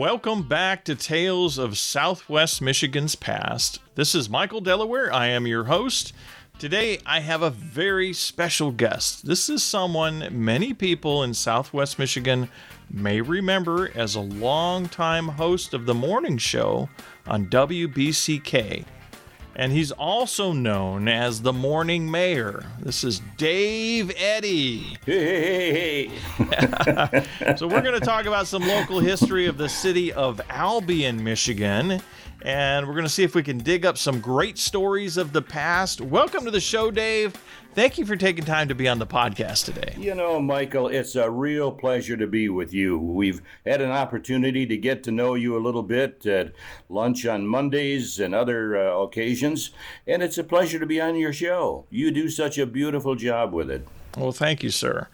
Welcome back to Tales of Southwest Michigan's Past. This is Michael Delaware. I am your host. Today, I have a very special guest. This is someone many people in Southwest Michigan may remember as a longtime host of the morning show on WBCK and he's also known as the Morning Mayor. This is Dave Eddy. Hey, hey, hey. so, we're going to talk about some local history of the city of Albion, Michigan, and we're going to see if we can dig up some great stories of the past. Welcome to the show, Dave. Thank you for taking time to be on the podcast today. You know, Michael, it's a real pleasure to be with you. We've had an opportunity to get to know you a little bit at lunch on Mondays and other uh, occasions, and it's a pleasure to be on your show. You do such a beautiful job with it. Well, thank you, sir.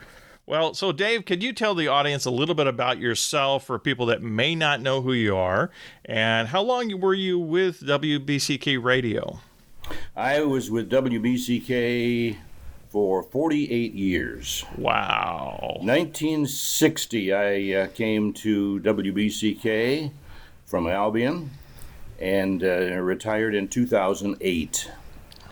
Well, so Dave, could you tell the audience a little bit about yourself for people that may not know who you are, and how long were you with WBCK Radio? I was with WBCK for 48 years. Wow. 1960, I uh, came to WBCK from Albion and uh, retired in 2008.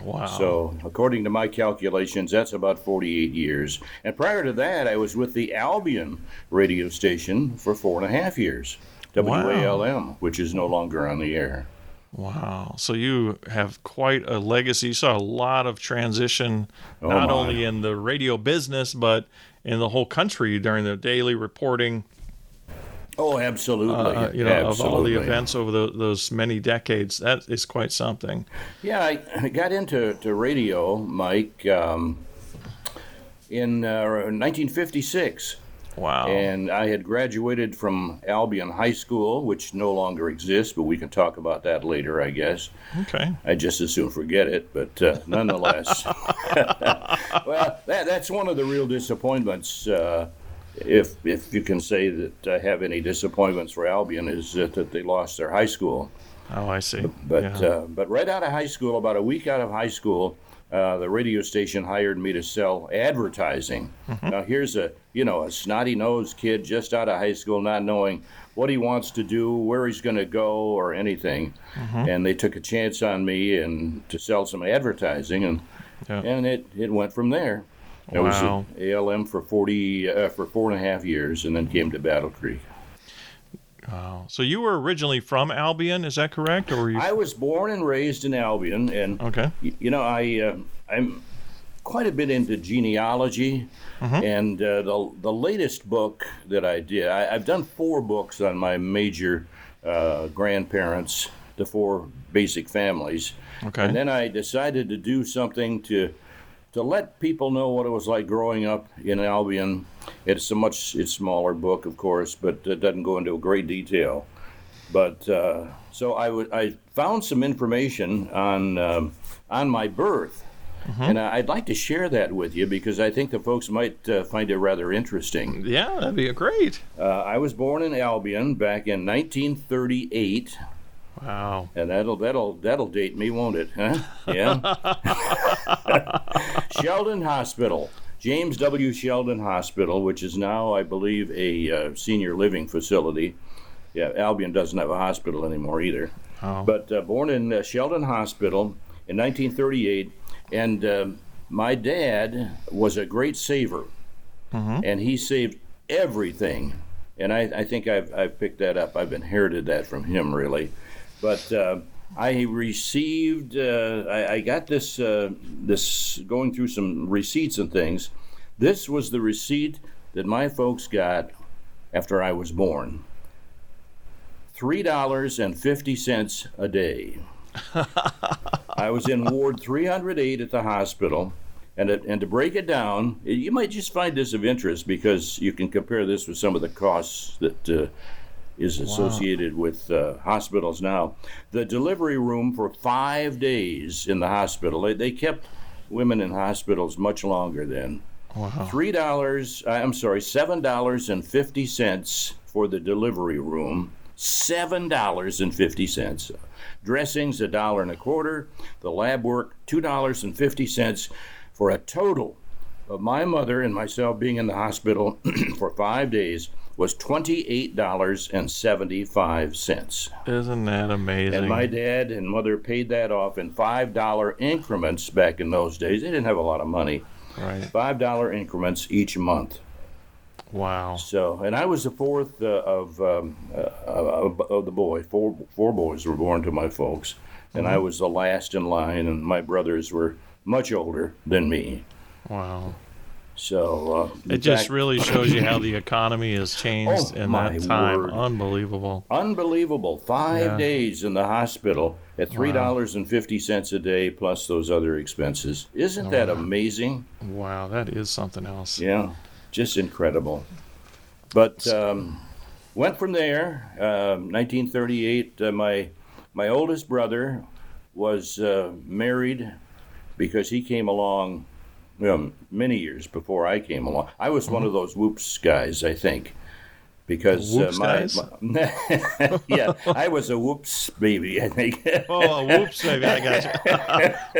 Wow. So, according to my calculations, that's about 48 years. And prior to that, I was with the Albion radio station for four and a half years, WALM, wow. which is no longer on the air. Wow. So you have quite a legacy. You saw a lot of transition, oh not my. only in the radio business, but in the whole country during the daily reporting. Oh, absolutely. Uh, you know, absolutely. of all the events over the, those many decades, that is quite something. Yeah, I got into to radio, Mike, um, in uh, 1956. Wow. And I had graduated from Albion High School, which no longer exists, but we can talk about that later, I guess. Okay. I just as soon forget it, but uh, nonetheless. well, that, that's one of the real disappointments, uh, if, if you can say that I have any disappointments for Albion, is that, that they lost their high school. Oh, I see. But, yeah. uh, but right out of high school, about a week out of high school, uh, the radio station hired me to sell advertising. Mm-hmm. Now here's a you know a snotty nosed kid just out of high school, not knowing what he wants to do, where he's going to go, or anything. Mm-hmm. And they took a chance on me and to sell some advertising, and yeah. and it, it went from there. I was at ALM for forty uh, for four and a half years, and then came to Battle Creek. Wow. So you were originally from Albion, is that correct? Or you? I was born and raised in Albion, and okay. You know, I uh, I'm quite a bit into genealogy, mm-hmm. and uh, the the latest book that I did, I, have done four books on my major uh, grandparents, the four basic families, okay. and then I decided to do something to to let people know what it was like growing up in Albion. It's a much it's smaller book, of course, but it doesn't go into great detail. But uh, so I, w- I found some information on um, on my birth, mm-hmm. and I'd like to share that with you because I think the folks might uh, find it rather interesting. Yeah, that'd be great. Uh, I was born in Albion back in 1938. Wow. And that'll that'll that'll date me, won't it? Huh? Yeah. Sheldon Hospital. James W. Sheldon Hospital, which is now, I believe, a uh, senior living facility. Yeah, Albion doesn't have a hospital anymore either. Oh. But uh, born in uh, Sheldon Hospital in 1938, and um, my dad was a great saver, mm-hmm. and he saved everything. And I, I think I've, I've picked that up. I've inherited that from him, really. But uh, I received, uh, I, I, got this, uh, this going through some receipts and things. This was the receipt that my folks got after I was born. Three dollars and fifty cents a day. I was in Ward 308 at the hospital, and it, and to break it down, you might just find this of interest because you can compare this with some of the costs that uh, is associated wow. with uh, hospitals now. The delivery room for five days in the hospital, they, they kept women in hospitals much longer then. Wow. Three dollars, uh, I'm sorry, seven dollars and fifty cents for the delivery room. Seven dollars and fifty cents. Dressings a dollar and a quarter. The lab work two dollars and fifty cents, for a total of my mother and myself being in the hospital for five days was $28.75. Isn't that amazing? And my dad and mother paid that off in $5 increments back in those days. They didn't have a lot of money. right. $5 increments each month. Wow. So, and I was the fourth uh, of, um, uh, of of the boys. Four four boys were born to my folks, and I was the last in line. And my brothers were much older than me. Wow. So uh, It just fact, really shows you how the economy has changed Oh, in that time. word. Unbelievable. unbelievable. Five Yeah. days in the hospital at three dollars and fifty cents a day plus those other expenses. Isn't that amazing? Wow, that is something else. Yeah, just incredible. But um, went from there. Um 1938. Uh, my my oldest brother was uh, married because he came along um, many years before I came along. I was one of those whoops guys, I think, because Whoops uh, my, guys? my- yeah, I was a whoops baby, I think. Oh, a whoops, baby, I got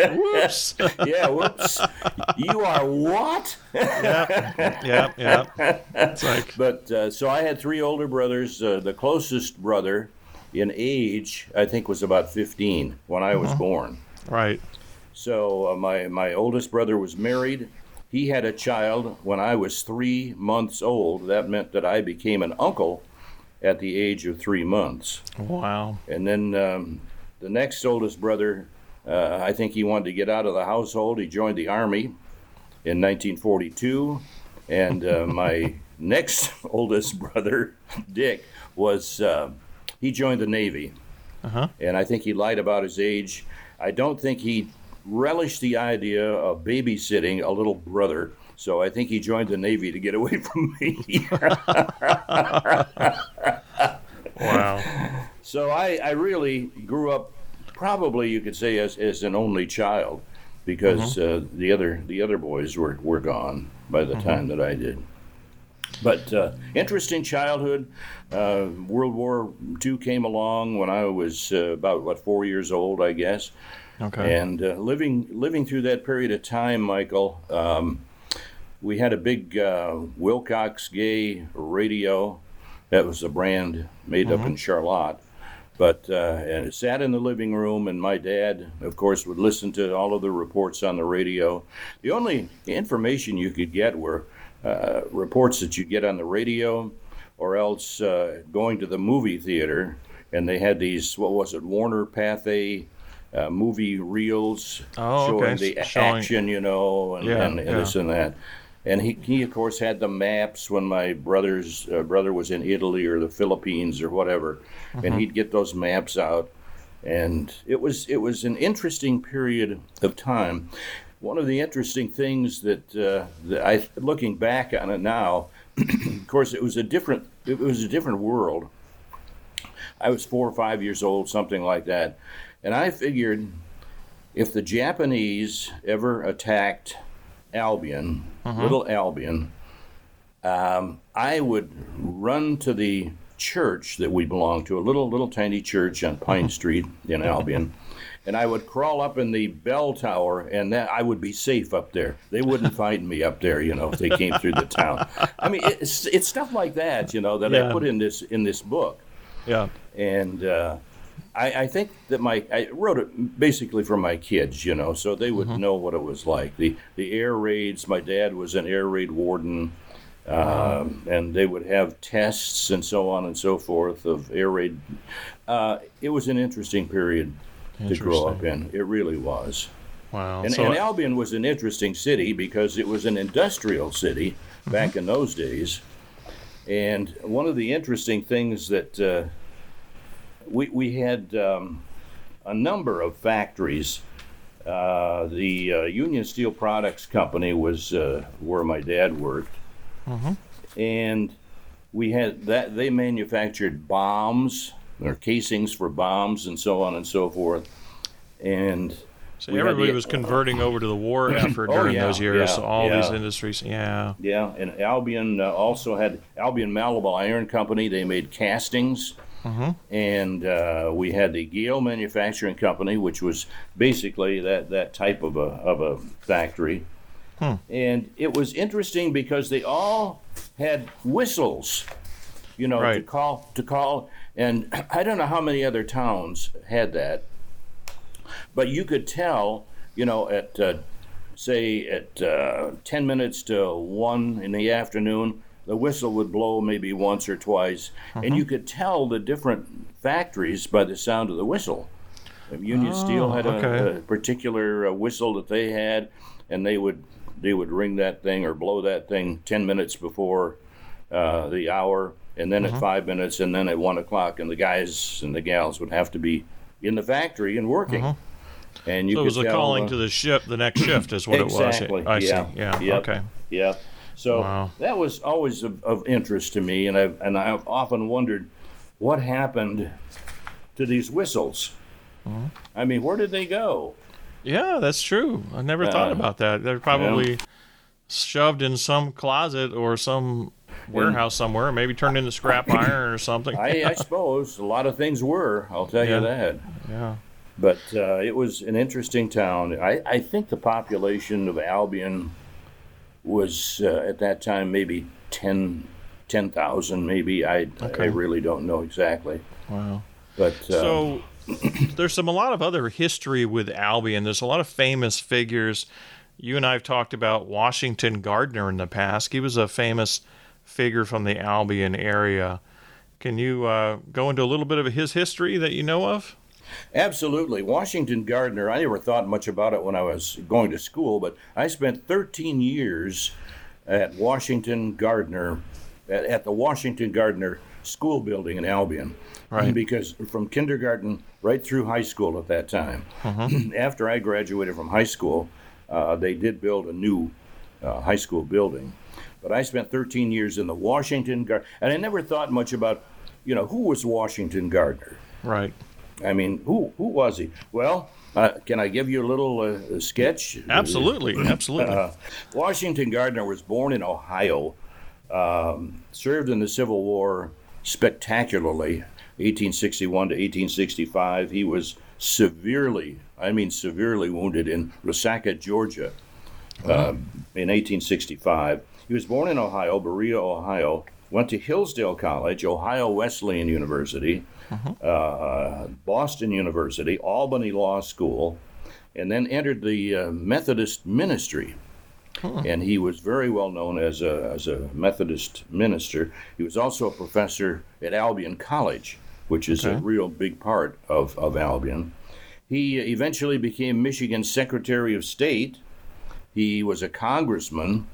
you. whoops. yeah, whoops. You are what? yeah, yep, yep. It's like, But uh, so I had three older brothers. Uh, the closest brother in age, I think, was about 15 when I was born. right. So uh, my, my oldest brother was married. He had a child when I was three months old. That meant that I became an uncle at the age of three months. Wow. And then um, the next oldest brother, uh, I think he wanted to get out of the household. He joined the Army in 1942. And uh, my next oldest brother, Dick, was uh, he joined the Navy. Uh-huh. And I think he lied about his age. I don't think he relished the idea of babysitting a little brother. So I think he joined the Navy to get away from me. Wow. So I, I really grew up, probably you could say, as, as an only child, because uh, the other the other boys were, were gone by the time that I did. But uh, interesting childhood. Uh, World War II came along when I was uh, about what four years old, I guess, Okay. and uh, living living through that period of time, Michael. Um, we had a big uh, Wilcox Gay radio. That was a brand made up in Charlotte. But uh, and it sat in the living room, and my dad, of course, would listen to all of the reports on the radio. The only information you could get were uh, reports that you get on the radio, or else uh, going to the movie theater, and they had these what was it, Warner Pathé uh, movie reels Oh, showing okay, the showing- action, you know, and, Yeah, and, and this and that. And he, he of course had the maps when my brother's uh, brother was in Italy or the Philippines or whatever, and he'd get those maps out, and it was it was an interesting period of time. One of the interesting things that, uh, that I looking back on it now, of course, it was a different it was a different world. I was four or five years old, something like that, and I figured if the Japanese ever attacked Albion, little Albion, um, I would run to the church that we belonged to, a little little tiny church on Pine Street in Albion, and I would crawl up in the bell tower, and that I would be safe up there. They wouldn't find me up there, you know, if they came through the town. I mean, it's it's stuff like that, you know, that I put in this in this book Yeah. and uh, I, I think that my I wrote it basically for my kids, you know, so they would know what it was like. the The air raids. My dad was an air raid warden, um, and they would have tests and so on and so forth of air raid. Uh, it was an interesting period to grow up in. It really was. Wow. And, so, and Albion was an interesting city because it was an industrial city back in those days. And one of the interesting things that uh, we, we had um, a number of factories. Uh, the uh, Union Steel Products Company was uh, where my dad worked. And we had that, they manufactured bombs or casings for bombs and so on and so forth. And so everybody the- was converting over to the war effort Oh, during yeah, those years. yeah, so all these industries. Yeah. Yeah, and Albion uh, also had Albion Malleable Iron Company. They made castings. And uh, we had the Gale Manufacturing Company, which was basically that, that type of a, of a factory. And it was interesting because they all had whistles. You know, to call to call, and I don't know how many other towns had that, but you could tell, you know, at uh, say at uh, ten minutes to one in the afternoon, the whistle would blow maybe once or twice, and you could tell the different factories by the sound of the whistle. Union Steel had a, okay. a particular uh, whistle that they had, and they would they would ring that thing or blow that thing ten minutes before uh, the hour, and then Mm-hmm. at five minutes, and then at one o'clock, and the guys and the gals would have to be in the factory and working. And you Mm-hmm. So it was a calling uh, to the ship, the next shift is what exactly. it was. I yeah. see. Yeah. Yep. Okay. Yeah. So Wow. that was always of, of interest to me, and I've and I've often wondered what happened to these whistles. Mm-hmm. I mean, where did they go? Yeah, that's true. I never thought Uh, about that. They're probably shoved in some closet or some warehouse somewhere, maybe turned into scrap iron or something. I, I suppose a lot of things were. I'll tell Yeah. you that. yeah. But uh, it was an interesting town. I, I think the population of Albion was uh, at that time maybe 10 10,000 maybe. I, I really don't know exactly. Wow. But uh, So there's some a lot of other history with Albion. There's a lot of famous figures. You and I have talked about Washington Gardner in the past. He was a famous figure from the Albion area. Can you uh, go into a little bit of his history that you know of? Absolutely. Washington Gardner, I never thought much about it when I was going to school, but I spent 13 years at Washington Gardner, at, at the Washington Gardner School building in Albion. Right. Because from kindergarten right through high school at that time, after I graduated from high school, uh, they did build a new uh, high school building. But I spent 13 years in the Washington Gardner, and I never thought much about, you know, who was Washington Gardner? Right. I mean, who who was he? Well, uh, can I give you a little uh, sketch? Absolutely. Absolutely. Uh, Washington Gardner was born in Ohio, um, served in the Civil War spectacularly, 1861 to 1865. He was severely, I mean severely wounded in Resaca, Georgia, um, in 1865. He was born in Ohio, Berea, Ohio. Went to Hillsdale College, Ohio Wesleyan University, uh, Boston University, Albany Law School, and then entered the uh, Methodist ministry. And he was very well known as a, as a Methodist minister. He was also a professor at Albion College, which is a real big part of, of Albion. He eventually became Michigan's Secretary of State. He was a congressman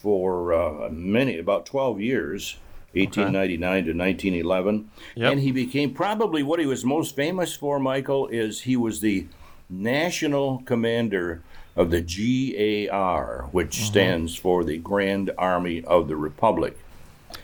for uh, many, about 12 years, 1899 to 1911. Yep. And he became probably what he was most famous for, Michael, is he was the national commander of the GAR, which stands for the Grand Army of the Republic.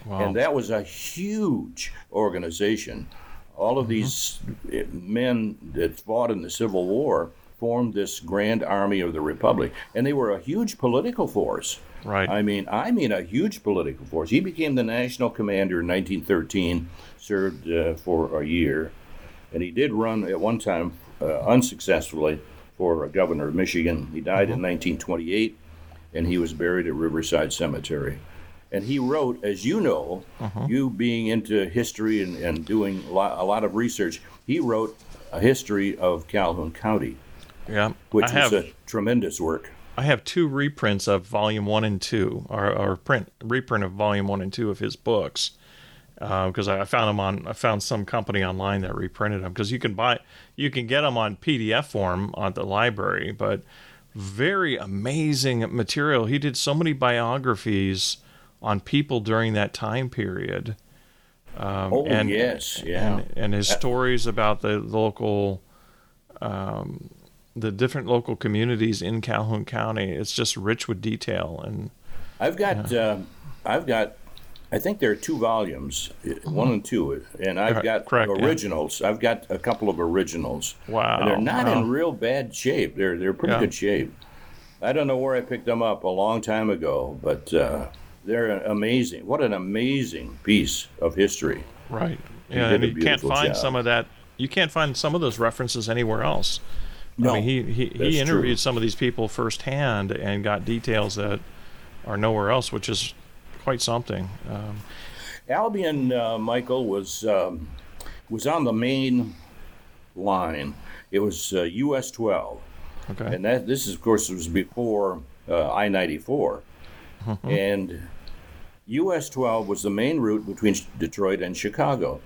Wow. And that was a huge organization. All of these eh, men that fought in the Civil War formed this Grand Army of the Republic, and they were a huge political force. Right. I mean, I mean a huge political force. He became the national commander in 1913, served uh, for a year, and he did run at one time uh, unsuccessfully for a governor of Michigan. He died in 1928, and he was buried at Riverside Cemetery. And he wrote, as you know, you being into history and, and doing a lot, a lot of research, he wrote a history of Calhoun County, yeah. which I have was a tremendous work. I have two reprints of volume one and two, or, or print reprint of volume one and two of his books, because I found them on. I found some company online that reprinted them because you can buy, you can get them on PDF form at the library. But very amazing material. He did so many biographies on people during that time period. Um, Oh, and, yes, yeah. and, and his stories about the local the different local communities in Calhoun County. It's just rich with detail and I've got, uh, I've got, I think there are two volumes, one and two, and I've got correct, yeah. originals. I've got a couple of originals. Wow, And they're not wow. in real bad shape. They're they're pretty Yeah. good shape. I don't know where I picked them up a long time ago, but uh, they're amazing. What an amazing piece of history. right. Yeah, and you can't find job. some of that. You can't find some of those references anywhere else. No, I mean, he he, he interviewed true. some of these people firsthand and got details that are nowhere else, which is quite something. Um, Albion, uh, Michael, was um, was on the main line. It was uh, US 12, Okay. and that this is, of course, was before uh, I 94, and US 12 was the main route between Detroit and Chicago.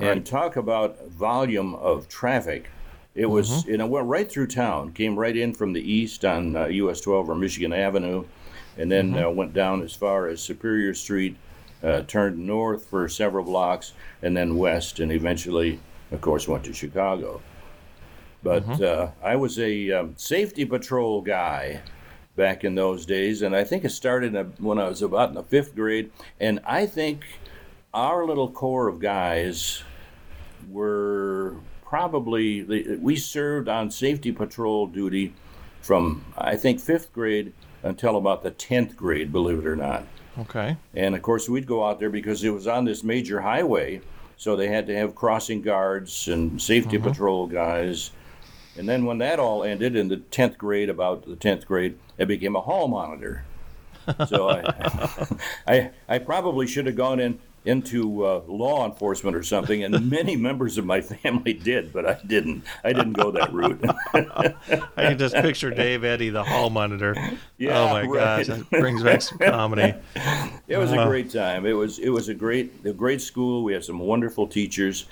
And talk about volume of traffic. It was, you know, went right through town, came right in from the east on uh, US 12 or Michigan Avenue, and then uh, went down as far as Superior Street, uh, turned north for several blocks, and then west, and eventually, of course, went to Chicago. But uh, I was a um, safety patrol guy back in those days, and I think it started when I was about in the fifth grade. And I think our little corps of guys were probably we served on safety patrol duty from I think fifth grade until about the tenth grade, believe it or not. Okay. And of course, we'd go out there because it was on this major highway, so they had to have crossing guards and safety mm-hmm. patrol guys. And then when that all ended in the 10th grade, about the 10th grade, it became a hall monitor. So I, I, I probably should have gone in into uh, law enforcement or something, and many members of my family did, but I didn't. I didn't go that route. I can just picture Dave Eddy, the hall monitor. Yeah, oh my right. gosh, that brings back some comedy. It was Uh-huh. a great time. It was it was a great a great school. We had some wonderful teachers.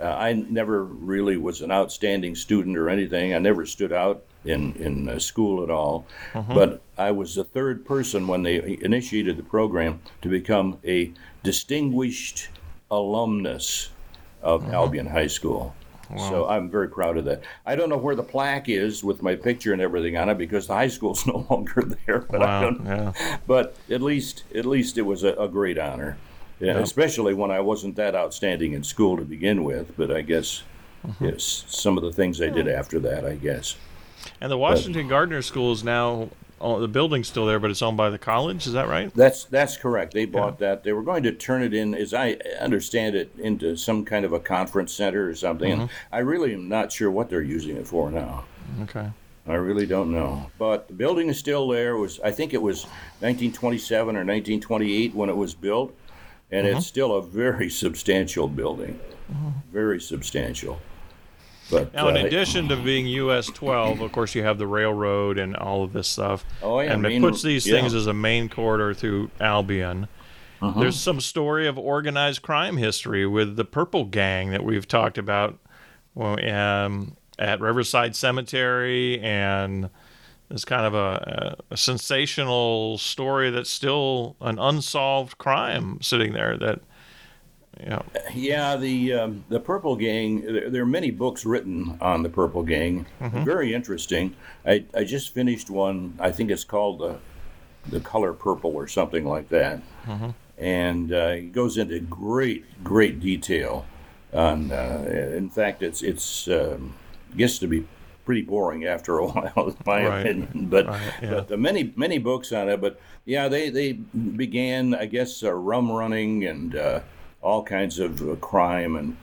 Uh, I never really was an outstanding student or anything. I never stood out in in uh, school at all. Uh-huh. But I was the third person when they initiated the program to become a distinguished alumnus of Uh-huh. Albion High School. So I'm very proud of that. I don't know where the plaque is with my picture and everything on it because the high school's no longer there. But I Wow. don't Yeah. but at least at least it was a, a great honor, yeah, especially when I wasn't that outstanding in school to begin with. But I guess Mm-hmm. yes, some of the things I did after that, I guess. And the Washington Gardner School is now oh, the building's still there, but it's owned by the college. Is that right? That's that's correct. They bought that. They were going to turn it in, as I understand it, into some kind of a conference center or something. And I really am not sure what they're using it for now. Okay. I really don't know. But the building is still there. It was I think it was 1927 or 1928 when it was built, and mm-hmm. it's still a very substantial building. Mm-hmm. Very substantial. But Now, in uh, addition to being US 12, of course, you have the railroad and all of this stuff. Oh, yeah, And it main- puts these yeah. things as a main corridor through Albion. Uh-huh. There's some story of organized crime history with the Purple Gang that we've talked about well, um, at Riverside Cemetery, and it's kind of a, a sensational story that's still an unsolved crime sitting there. That, know, Yeah, the um, the Purple Gang. There, there are many books written on the Purple Gang. Very interesting. I, I just finished one. I think it's called the the Color Purple or something like that. And uh, it goes into great great detail on. Uh, in fact, it's it's um, gets to be pretty boring after a while, in my Right. opinion. But Right, yeah. but the many many books on it. But yeah, they they began, I guess, uh, rum running and uh, all kinds of uh, crime and.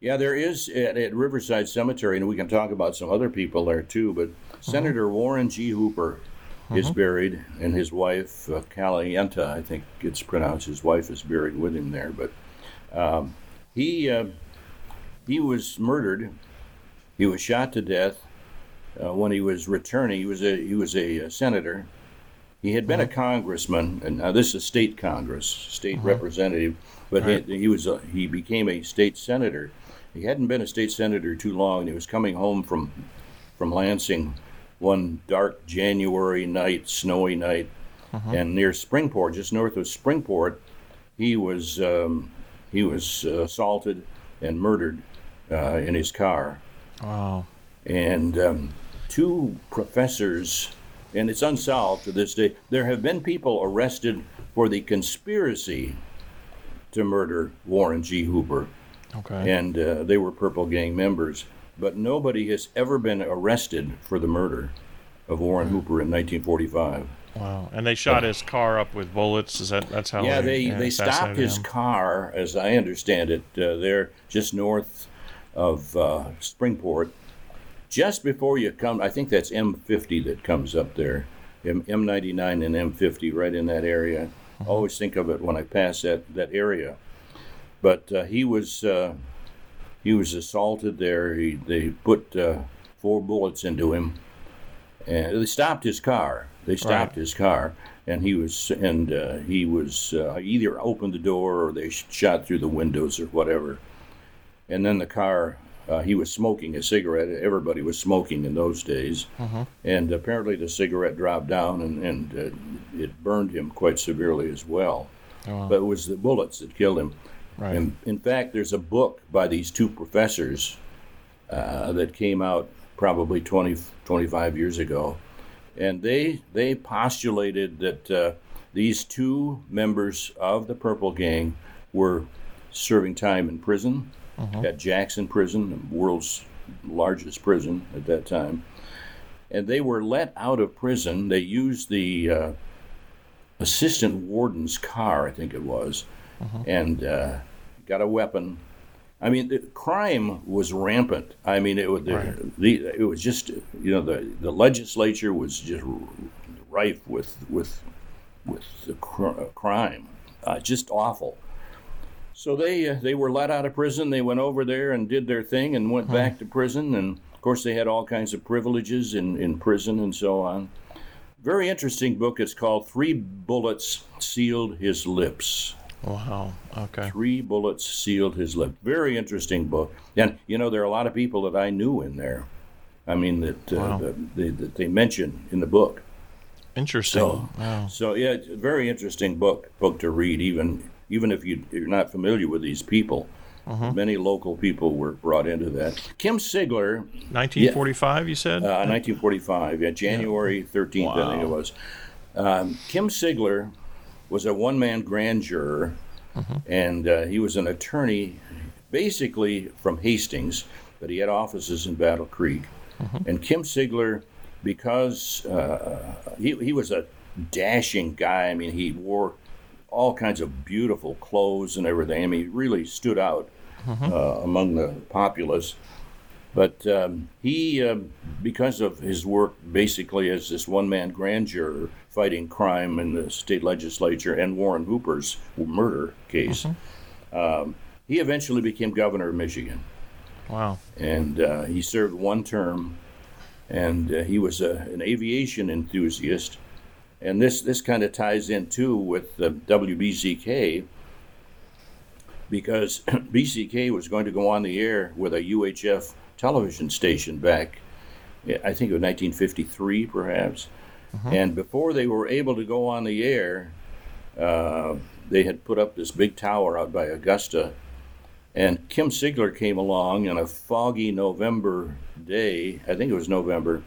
Yeah, there is at, at Riverside Cemetery, and we can talk about some other people there too. But Senator Warren G. Hooper is buried, and his wife, uh, Calienta, I think it's pronounced, his wife is buried with him there. But um, he uh, he was murdered. He was shot to death uh, when he was returning. He was a he was a, uh senator. He had been a congressman, and now this is a state congress, state representative, but Right. he, he was a, he became a state senator. He hadn't been a state senator too long, and he was coming home from from Lansing one dark January night, snowy night, and near Springport, just north of Springport, he was um, he was uh, assaulted and murdered uh, in his car wow. and um, two professors, and it's unsolved to this day. There have been people arrested for the conspiracy to murder Warren G. Hooper, Okay. and uh, they were Purple Gang members, but nobody has ever been arrested for the murder of Warren Hooper in 1945. Wow. And they shot his car up with bullets. Is that that's how? Yeah, they, they stopped his him? car, as I understand it, uh, there just north of uh, Springport, just before you come. I think that's M50 that comes up there, M- M99 and M50, right in that area. I always think of it when I pass that, that area. but uh, he was uh, he was assaulted there. He, they put uh, four bullets into him, and they stopped his car. They stopped Right. his car, and he was and uh, he was uh, either opened the door or they shot through the windows or whatever. And then the car, uh, he was smoking a cigarette. Everybody was smoking in those days, and apparently the cigarette dropped down and and uh, it burned him quite severely as well. Oh, But it was the bullets that killed him. right. And in fact, there's a book by these two professors uh, that came out probably 20, 25 years ago, and they they postulated that uh, these two members of the Purple Gang were serving time in prison at Jackson Prison, the world's largest prison at that time, and they were let out of prison. They used the uh, assistant warden's car, I think it was, and uh, got a weapon. I mean, the crime was rampant. I mean, it was the, Right. the it was just you know the the legislature was just rife with with with the cr- crime, uh, just awful. So they uh, they were let out of prison. They went over there and did their thing and went back to prison. And of course, they had all kinds of privileges in in prison and so on. Very interesting book. It's called Three Bullets Sealed His Lips. Wow. Okay. Three Bullets Sealed His Lip. Very interesting book. And, you know, there are a lot of people that I knew in there. I mean, that, uh, Wow. that, they, that they mention in the book. Interesting. So- wow. So, yeah, very interesting book book to read, even even if you, you're not familiar with these people. Uh-huh. Many local people were brought into that. Kim Sigler, 1945, you said? uh, 1945, yeah, January 13th, I think it was. Um, Kim Sigler was a one man grand juror, and uh, he was an attorney basically from Hastings, but he had offices in Battle Creek. And Kim Sigler, because uh, he, he was a dashing guy, I mean, he wore all kinds of beautiful clothes and everything. I mean, he really stood out uh, among the populace. But um, he, uh, because of his work basically as this one man grand juror fighting crime in the state legislature and Warren Hooper's murder case, um, he eventually became governor of Michigan. Wow. And uh, he served one term, and uh, he was a, an aviation enthusiast. And this, this kind of ties in too with the WBCK because BCK was going to go on the air with a UHF television station back, I think it was 1953 perhaps. And before they were able to go on the air, uh, they had put up this big tower out by Augusta. And Kim Sigler came along on a foggy November day, I think it was November,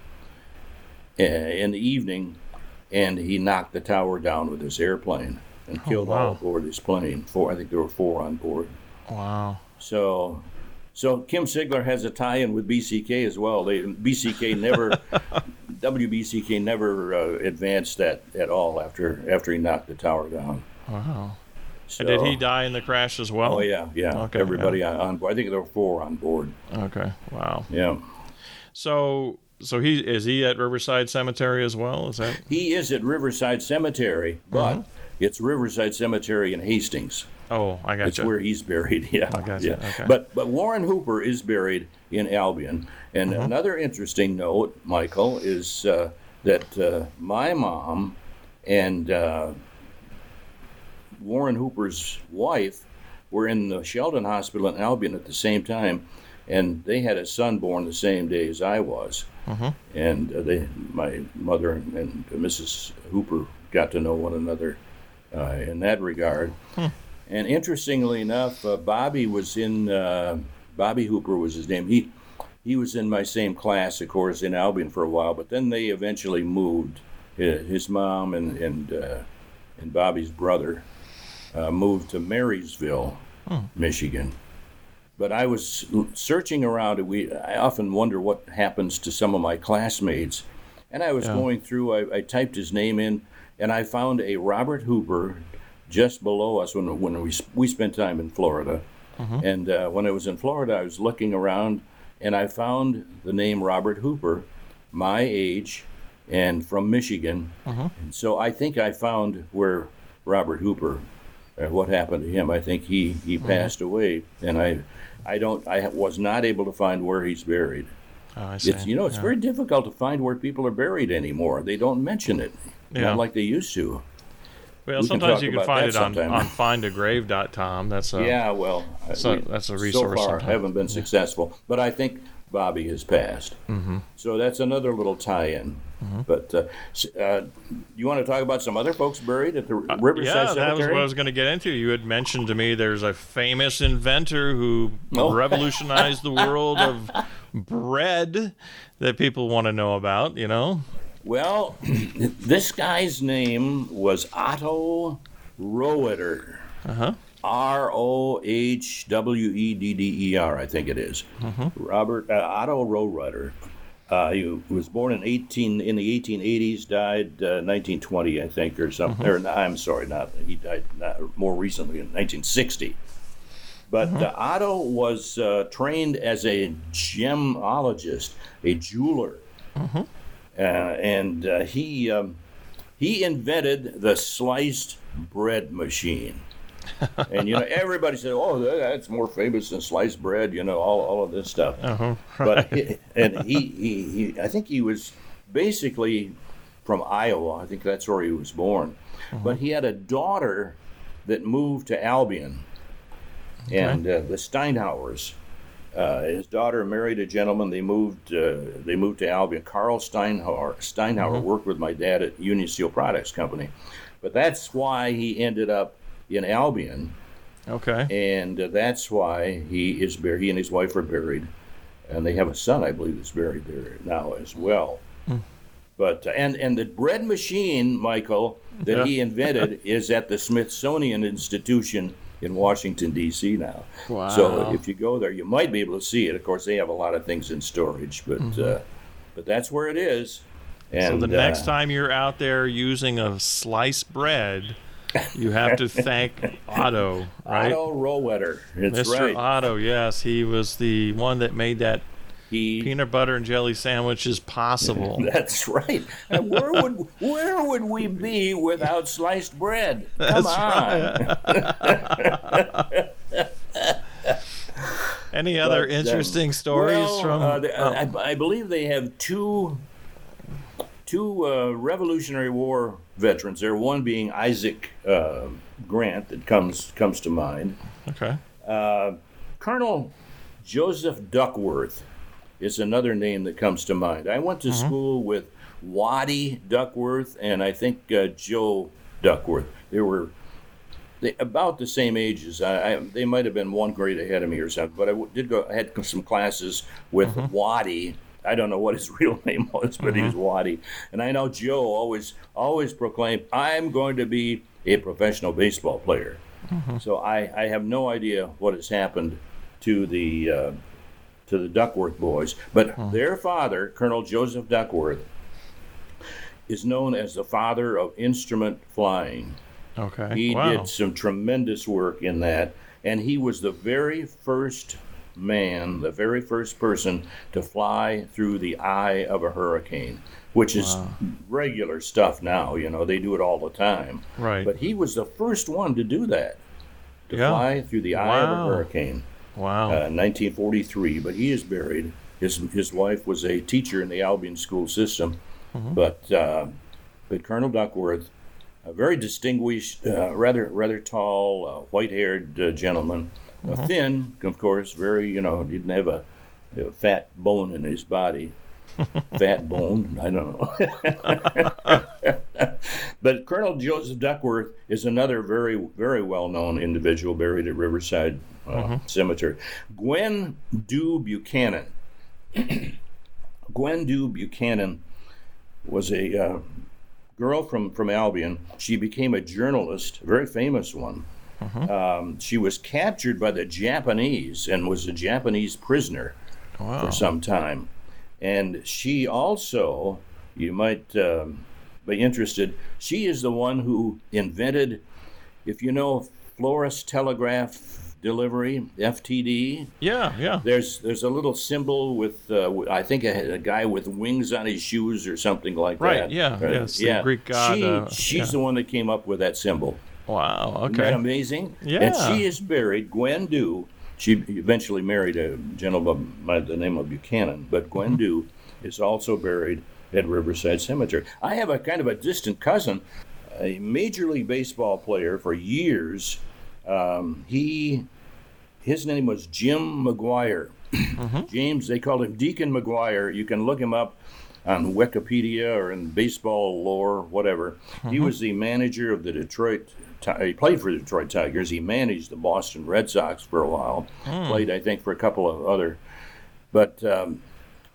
uh, in the evening, and he knocked the tower down with his airplane and killed wow. all aboard his plane. Four, I think there were four on board. Wow. So, so Kim Sigler has a tie-in with BCK as well. They BCK never, WBCK never uh, advanced that at all after after he knocked the tower down. Wow. So, And did he die in the crash as well? Oh yeah, yeah. Okay, Everybody on, on board. I think there were four on board. Okay. Wow. Yeah. So, so he is he at Riverside Cemetery as well? Is that? He is at Riverside Cemetery, but it's Riverside Cemetery in Hastings. Oh, I got you. where he's buried. Yeah, I gotcha, yeah. okay. But but Warren Hooper is buried in Albion. And Mm-hmm. another interesting note, Michael, is uh, that uh, my mom and uh, Warren Hooper's wife were in the Sheldon Hospital in Albion at the same time, and they had a son born the same day as I was. Mm-hmm. And uh, they, my mother and, and Mrs. Hooper got to know one another uh, in that regard. And interestingly enough, uh, Bobby was in uh, Bobby Hooper was his name. He he was in my same class, of course, in Albion for a while. But then they eventually moved. His, mom and and uh, and Bobby's brother uh, moved to Marysville, Michigan. But I was searching around. We I often wonder what happens to some of my classmates. And I was Yeah. going through. I, I typed his name in, and I found a Robert Hooper just below us when when we we spent time in Florida. And uh, when I was in Florida, I was looking around, and I found the name Robert Hooper, my age, and from Michigan. And so I think I found where Robert Hooper uh, what happened to him. I think he he Mm-hmm. passed away, and I I don't I was not able to find where he's buried. Oh, I see. It's you know it's Yeah. very difficult to find where people are buried anymore. They don't mention it, Yeah. not like they used to. Well, we sometimes talk you can find it on, on findagrave.com. That's a, yeah, well, I- so that's a resource. so far sometime. haven't been successful, but I think Bobby has passed. Mm-hmm. So that's another little tie-in. Mm-hmm. But uh, uh, you want to talk about some other folks buried at the Riverside Uh, Yeah, that was what I was going to get into. You had mentioned to me there's a famous inventor who Oh. revolutionized the world of bread that people want to know about, you know? Well, this guy's name was Otto Rohwedder. Uh-huh. R O H W E D D E R, I think it is. Robert uh, Otto Rohwedder. Uh, he was born in 18 in the 1880s, died uh, 1920, I think, or something. Or I'm sorry, not he died not, more recently in 1960. But uh, Otto was uh, trained as a gemologist, a jeweler, uh, and uh, he um, he invented the sliced bread machine. and you know, everybody said, "Oh, that's more famous than sliced bread." You know, all, all of this stuff. Uh-huh. But he, and he, he, he, I think he was basically from Iowa. I think that's where he was born. But he had a daughter that moved to Albion, and uh, the Steinhauers. Uh, his daughter married a gentleman. They moved. Uh, they moved to Albion. Carl Steinhauer. Steinhauer worked with my dad at Union Steel Products Company, but that's why he ended up in Albion, Okay. and uh, that's why he is buried. He and his wife are buried, and they have a son, I believe, that's buried there now as well. But uh, and and the bread machine, Michael, that Yeah. he invented is at the Smithsonian Institution in Washington D.C. now. Wow. So if you go there, you might be able to see it. Of course, they have a lot of things in storage, but uh, but that's where it is. And so the next uh, time you're out there using a sliced bread, you have to thank Otto, right? Otto Rohwedder, that's Mr. right. Otto, yes, he was the one that made that he peanut butter and jelly sandwiches possible. That's right. And where would where would we be without sliced bread? Come That's on. Any other But, um, interesting stories well, from? uh, oh, I, I believe they have two two uh, Revolutionary War veterans there. One being Isaac uh, Grant that comes comes to mind. okay. Uh, Colonel Joseph Duckworth is another name that comes to mind. I went to school with Waddy Duckworth and I think uh, Joe Duckworth. They were they, about the same ages. I, I, they might have been one grade ahead of me or something. But I w- did go. I had some classes with Waddy. I don't know what his real name was, but he was mm-hmm. Waddy. And I know Joe always always proclaimed, "I'm going to be a professional baseball player." Mm-hmm. So I, I have no idea what has happened to the uh, to the Duckworth boys, but hmm. their father, Colonel Joseph Duckworth, is known as the father of instrument flying. Okay. He wow. did some tremendous work in that, and he was the very first man, the very first person to fly through the eye of a hurricane, which is regular stuff now. You know, they do it all the time. Right. But he was the first one to do that, to Yeah. fly through the eye of a hurricane. wow. Uh, 1943, but he is buried. His his wife was a teacher in the Albion school system, but uh, but Colonel Duckworth, a very distinguished, uh, rather rather tall, uh, white-haired uh, gentleman, uh, thin, of course, very you know didn't have a, a fat bone in his body. fat bone, I don't know. but Colonel Joseph Duckworth is another very, very well known individual buried at Riverside uh, Cemetery. Gwen Dew Buchanan. Gwen Dew Buchanan was a uh, girl from, from Albion. She became a journalist, a very famous one. Um, she was captured by the Japanese and was a Japanese prisoner wow. for some time. And she also, you might um, be interested, she is the one who invented, if you know florist Telegraph Delivery, FTD, Yeah. Yeah. there's there's a little symbol with, uh, I think, a, a guy with wings on his shoes or something like Right, that. yeah, Uh, yes, the Greek god, She, uh, she's yeah. the one that came up with that symbol. Wow. Isn't Okay. that amazing? Yeah. And she is buried, Gwen Dew. She eventually married a gentleman by the name of Buchanan, but Gwen Mm-hmm. Dew is also buried at Riverside Cemetery. I have a kind of a distant cousin, a Major League Baseball player for years. Um, he, his name was Jim McGuire. James, they called him Deacon McGuire. You can look him up on Wikipedia or in baseball lore, whatever. He was the manager of the Detroit. He played for the Detroit Tigers. He managed the Boston Red Sox for a while. Played, I think, for a couple of other. But um,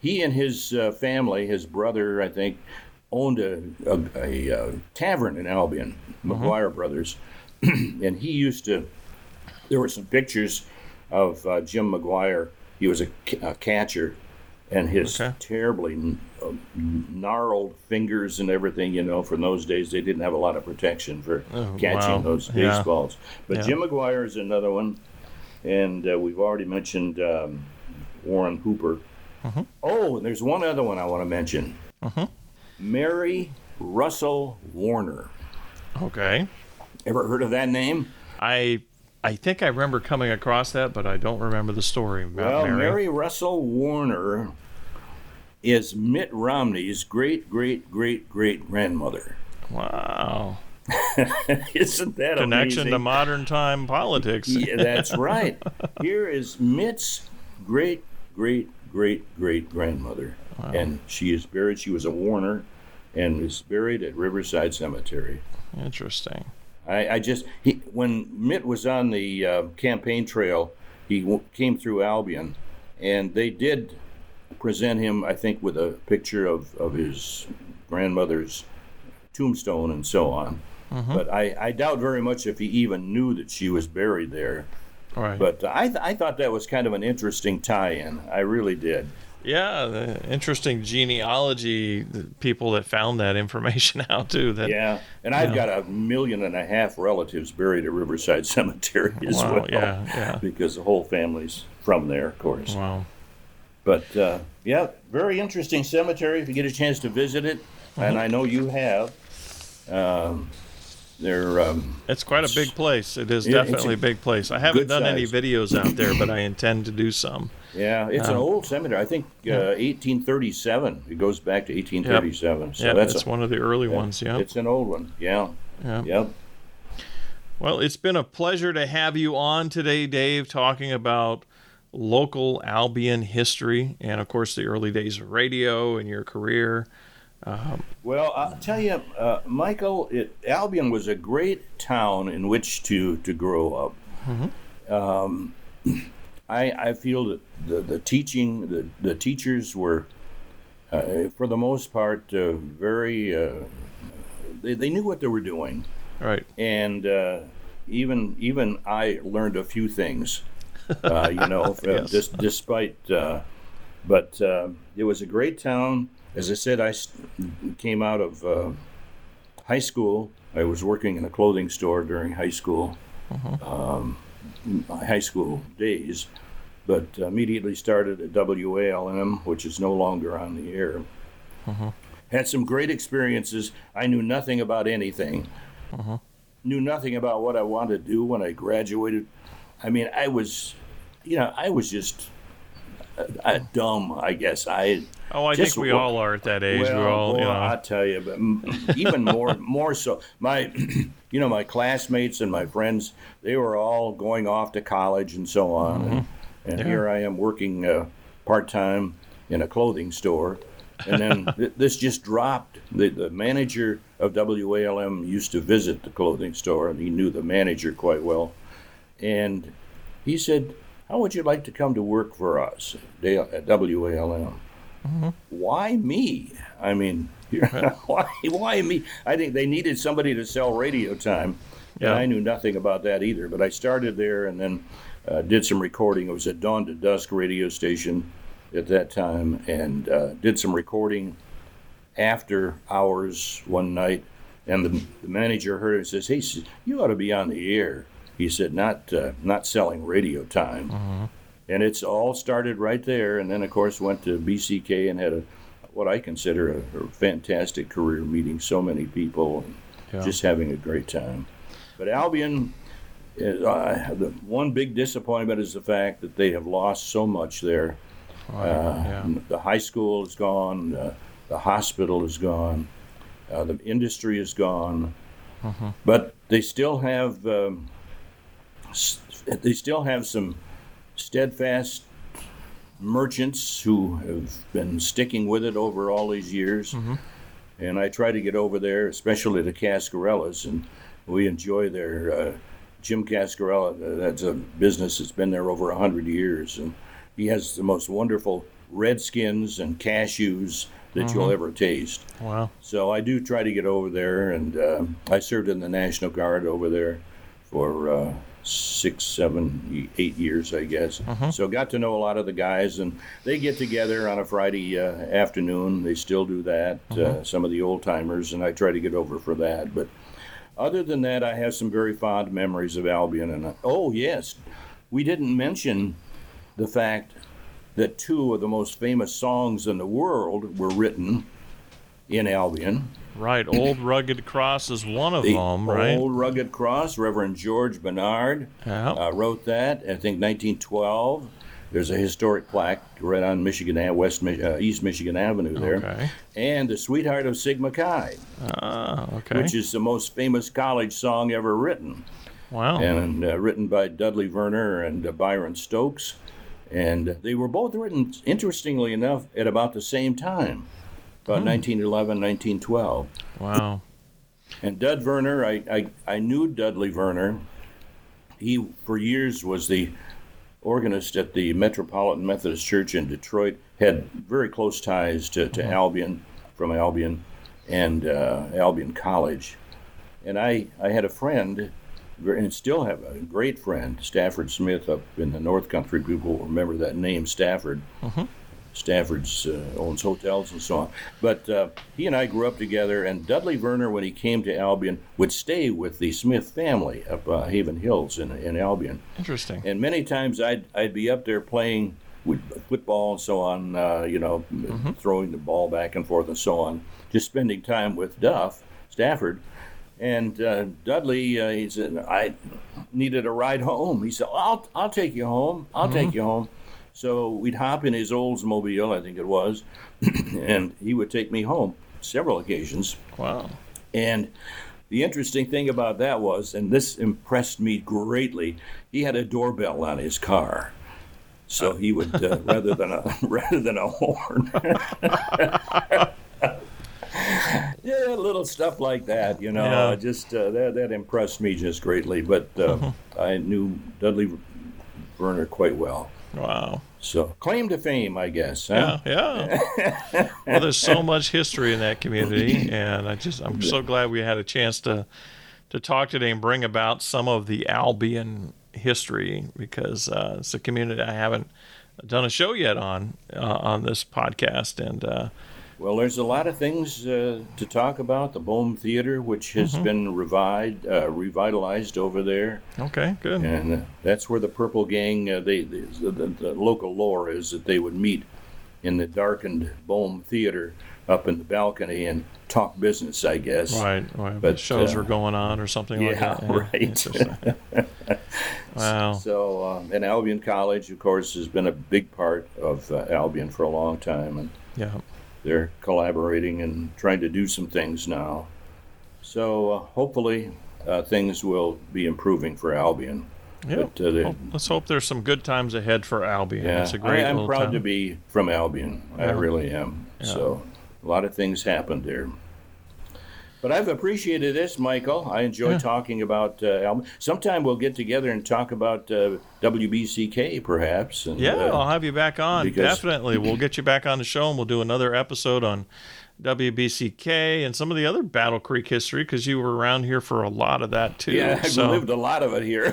he and his uh, family, his brother, I think, owned a, a, a, uh tavern in Albion, McGuire Brothers, and he used to. There were some pictures of uh, Jim McGuire. He was a, a catcher, and his Okay. terribly uh, gnarled fingers and everything. You know, from those days, they didn't have a lot of protection for catching wow. those Yeah. baseballs. But Yeah. Jim McGuire is another one, and uh, we've already mentioned um, Warren Hooper. Mm-hmm. Oh, and there's one other one I want to mention. Mary Russell Warner. Okay. Ever heard of that name? I I think I remember coming across that, but I don't remember the story Well, Mary. Mary Russell Warner is Mitt Romney's great great great great grandmother. Wow. Isn't that Connection amazing? to modern time politics. yeah, that's right. Here is Mitt's great great great great grandmother, and she is buried. She was a Warner, and is buried at Riverside Cemetery. Interesting. I, I just he when Mitt was on the uh, campaign trail, he w- came through Albion, and they did present him, I think, with a picture of, of his grandmother's tombstone and so on. But I, I doubt very much if he even knew that she was buried there. All right. But I, th- I thought that was kind of an interesting tie-in. I really did. Yeah, the interesting genealogy. the People that found that information out too. That Yeah, and I've got a million and a half relatives buried at Riverside Cemetery as Wow, well. yeah, yeah. Because the whole family's from there, of course. Wow. But uh, yeah, very interesting cemetery if you get a chance to visit it, and I know you have. Um, they're um, It's quite a big place. It is Yeah, definitely a big place. I haven't done any videos out there, but I intend to do some. yeah, it's an old cemetery. I think uh, 1837. It goes back to 1837. So yeah, that's a, one of the early ones. Yeah. it's an old one. Yeah, Yeah. yep. Well, it's been a pleasure to have you on today, Dave, talking about local Albion history and, of course, the early days of radio and your career. Well, I'll tell you, uh, Michael, it, Albion was a great town in which to, to grow up. Um, I, I feel that the, the teaching, the, the teachers were, uh, for the most part, uh, very, uh, they, they knew what they were doing. Right. And uh, even even I learned a few things, uh, you know, uh, Yes. dis- despite. Uh, but uh, it was a great town. As I said, I came out of uh, high school. I was working in a clothing store during high school, um, my high school days, but immediately started at WALM, which is no longer on the air. Had some great experiences. I knew nothing about anything. Knew nothing about what I wanted to do when I graduated. I mean, I was, you know, I was just uh, dumb. I guess I. Oh, I think we all are at that age. Well, We're all, you know. I tell you, but even more, more so, my, you know, my classmates and my friends, they were all going off to college and so on, and, and Yeah. here I am working uh, part time in a clothing store, and then th- this just dropped. The, the manager of WALM used to visit the clothing store, and he knew the manager quite well, and he said, "How would you like to come to work for us at WALM?" why me? I mean, why why me? I think they needed somebody to sell radio time, Yeah. and I knew nothing about that either. But I started there and then uh, did some recording. It was a dawn to dusk radio station at that time, and uh, did some recording after hours one night. And the, the manager heard it and says, "Hey, you ought to be on the air." He said, "Not uh, not selling radio time." and it's all started right there. And then, of course, went to BCK and had a what I consider a, a fantastic career, meeting so many people and Yeah. just having a great time. But Albion, uh, the one big disappointment is the fact that they have lost so much there. Oh, Uh, yeah. The high school is gone. Uh, the hospital is gone. Uh, the industry is gone. Uh-huh. But they still have um, they still have some steadfast merchants who have been sticking with it over all these years. Mm-hmm. And I try to get over there, especially the Cascarellas, and we enjoy their uh, Jim Cascarella. uh, That's a business that's been there over a hundred years, and he has the most wonderful redskins and cashews that Mm-hmm. you'll ever taste. Wow. So I do try to get over there, and um I served in the National Guard over there for uh, six, seven, eight years, I guess. So got to know a lot of the guys, and they get together on a Friday uh, afternoon. They still do that. Uh, some of the old timers, and I try to get over for that. But other than that, I have some very fond memories of Albion. And uh, oh yes, we didn't mention the fact that two of the most famous songs in the world were written in Albion. Right. Old Rugged Cross is one of The them, right? Old Rugged Cross, Reverend George Bennard Yeah. uh, wrote that. I think 1912. There's a historic plaque right on Michigan, Ave- West uh, East Michigan Avenue there, Okay. and the Sweetheart of Sigma Chi, Ah, okay. which is the most famous college song ever written, wow. and uh, written by Dudley Vernor and uh, Byron Stokes, and they were both written, interestingly enough, at about the same time, about 1911, 1912. Wow. And Dud Vernor, I, I, I knew Dudley Vernor. He, for years, was the organist at the Metropolitan Methodist Church in Detroit, had very close ties to, to Albion, from Albion, and uh, Albion College. And I, I had a friend, and still have a great friend, Stafford Smith up in the North Country. People will remember that name, Stafford. Stafford's uh, owns hotels and so on. But uh, he and I grew up together, and Dudley Vernor, when he came to Albion, would stay with the Smith family up uh, Haven Hills in, in Albion. Interesting. And many times I'd, I'd be up there playing with football and so on, uh, you know, throwing the ball back and forth and so on, just spending time with Duff, Stafford. And uh, Dudley, uh, he said, I needed a ride home. He said, I'll, I'll take you home. I'll take you home. So we'd hop in his Oldsmobile, I think it was, and he would take me home several occasions. Wow. And the interesting thing about that was, and this impressed me greatly, he had a doorbell on his car. So he would, uh, rather than a rather than a horn, yeah, little stuff like that, you know, Yeah. just uh, that that impressed me just greatly. But uh, I knew Dudley Vernor quite well, Wow. so claim to fame, I guess. Huh? Yeah, yeah. well, there's so much history in that community, and I just I'm so glad we had a chance to to talk today and bring about some of the Albion history because uh, it's a community I haven't done a show yet on uh, on this podcast, and uh, Well, there's a lot of things uh, to talk about. The Bohm Theater, which has been revived, uh, revitalized over there, okay, good. and uh, that's where the Purple Gang. Uh, they the, the, the local lore is that they would meet in the darkened Bohm Theater up in the balcony and talk business. I guess. Right, right. But, shows uh, were going on or something like that. yeah, right. Wow. So, um, and Albion College, of course, has been a big part of uh, Albion for a long time, and Yeah. They're collaborating and trying to do some things now. So uh, hopefully uh, things will be improving for Albion. Yeah. But, uh, they- let's hope there's some good times ahead for Albion. yeah, It's a great I, am proud to be from Albion. I really am. So a lot of things happened there. But I've appreciated this, Michael. I enjoy Yeah. talking about uh. Sometime we'll get together and talk about uh, WBCK, perhaps. And, Yeah, uh, I'll have you back on. because- Definitely. We'll get you back on the show and we'll do another episode on WBCK and some of the other Battle Creek history because you were around here for a lot of that too. yeah, I've so lived a lot of it here.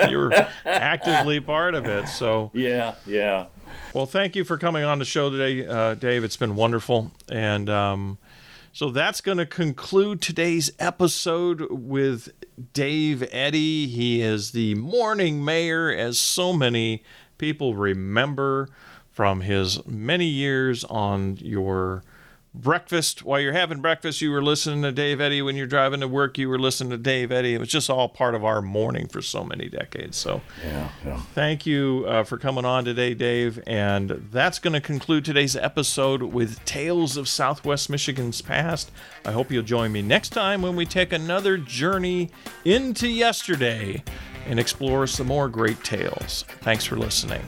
you were actively part of it. So, yeah, yeah. well, thank you for coming on the show today, uh, Dave. It's been wonderful. And um, so that's going to conclude today's episode with Dave Eddy. He is the morning mayor, as so many people remember from his many years on your breakfast while you're having breakfast you were listening to dave eddy. When you're driving to work you were listening to dave eddy. It was just all part of our morning for so many decades. So Yeah, yeah. thank you uh, for coming on today dave. And that's going to conclude today's episode with tales of southwest michigan's past. I hope you'll join me next time when we take another journey into yesterday and explore some more great tales. Thanks for listening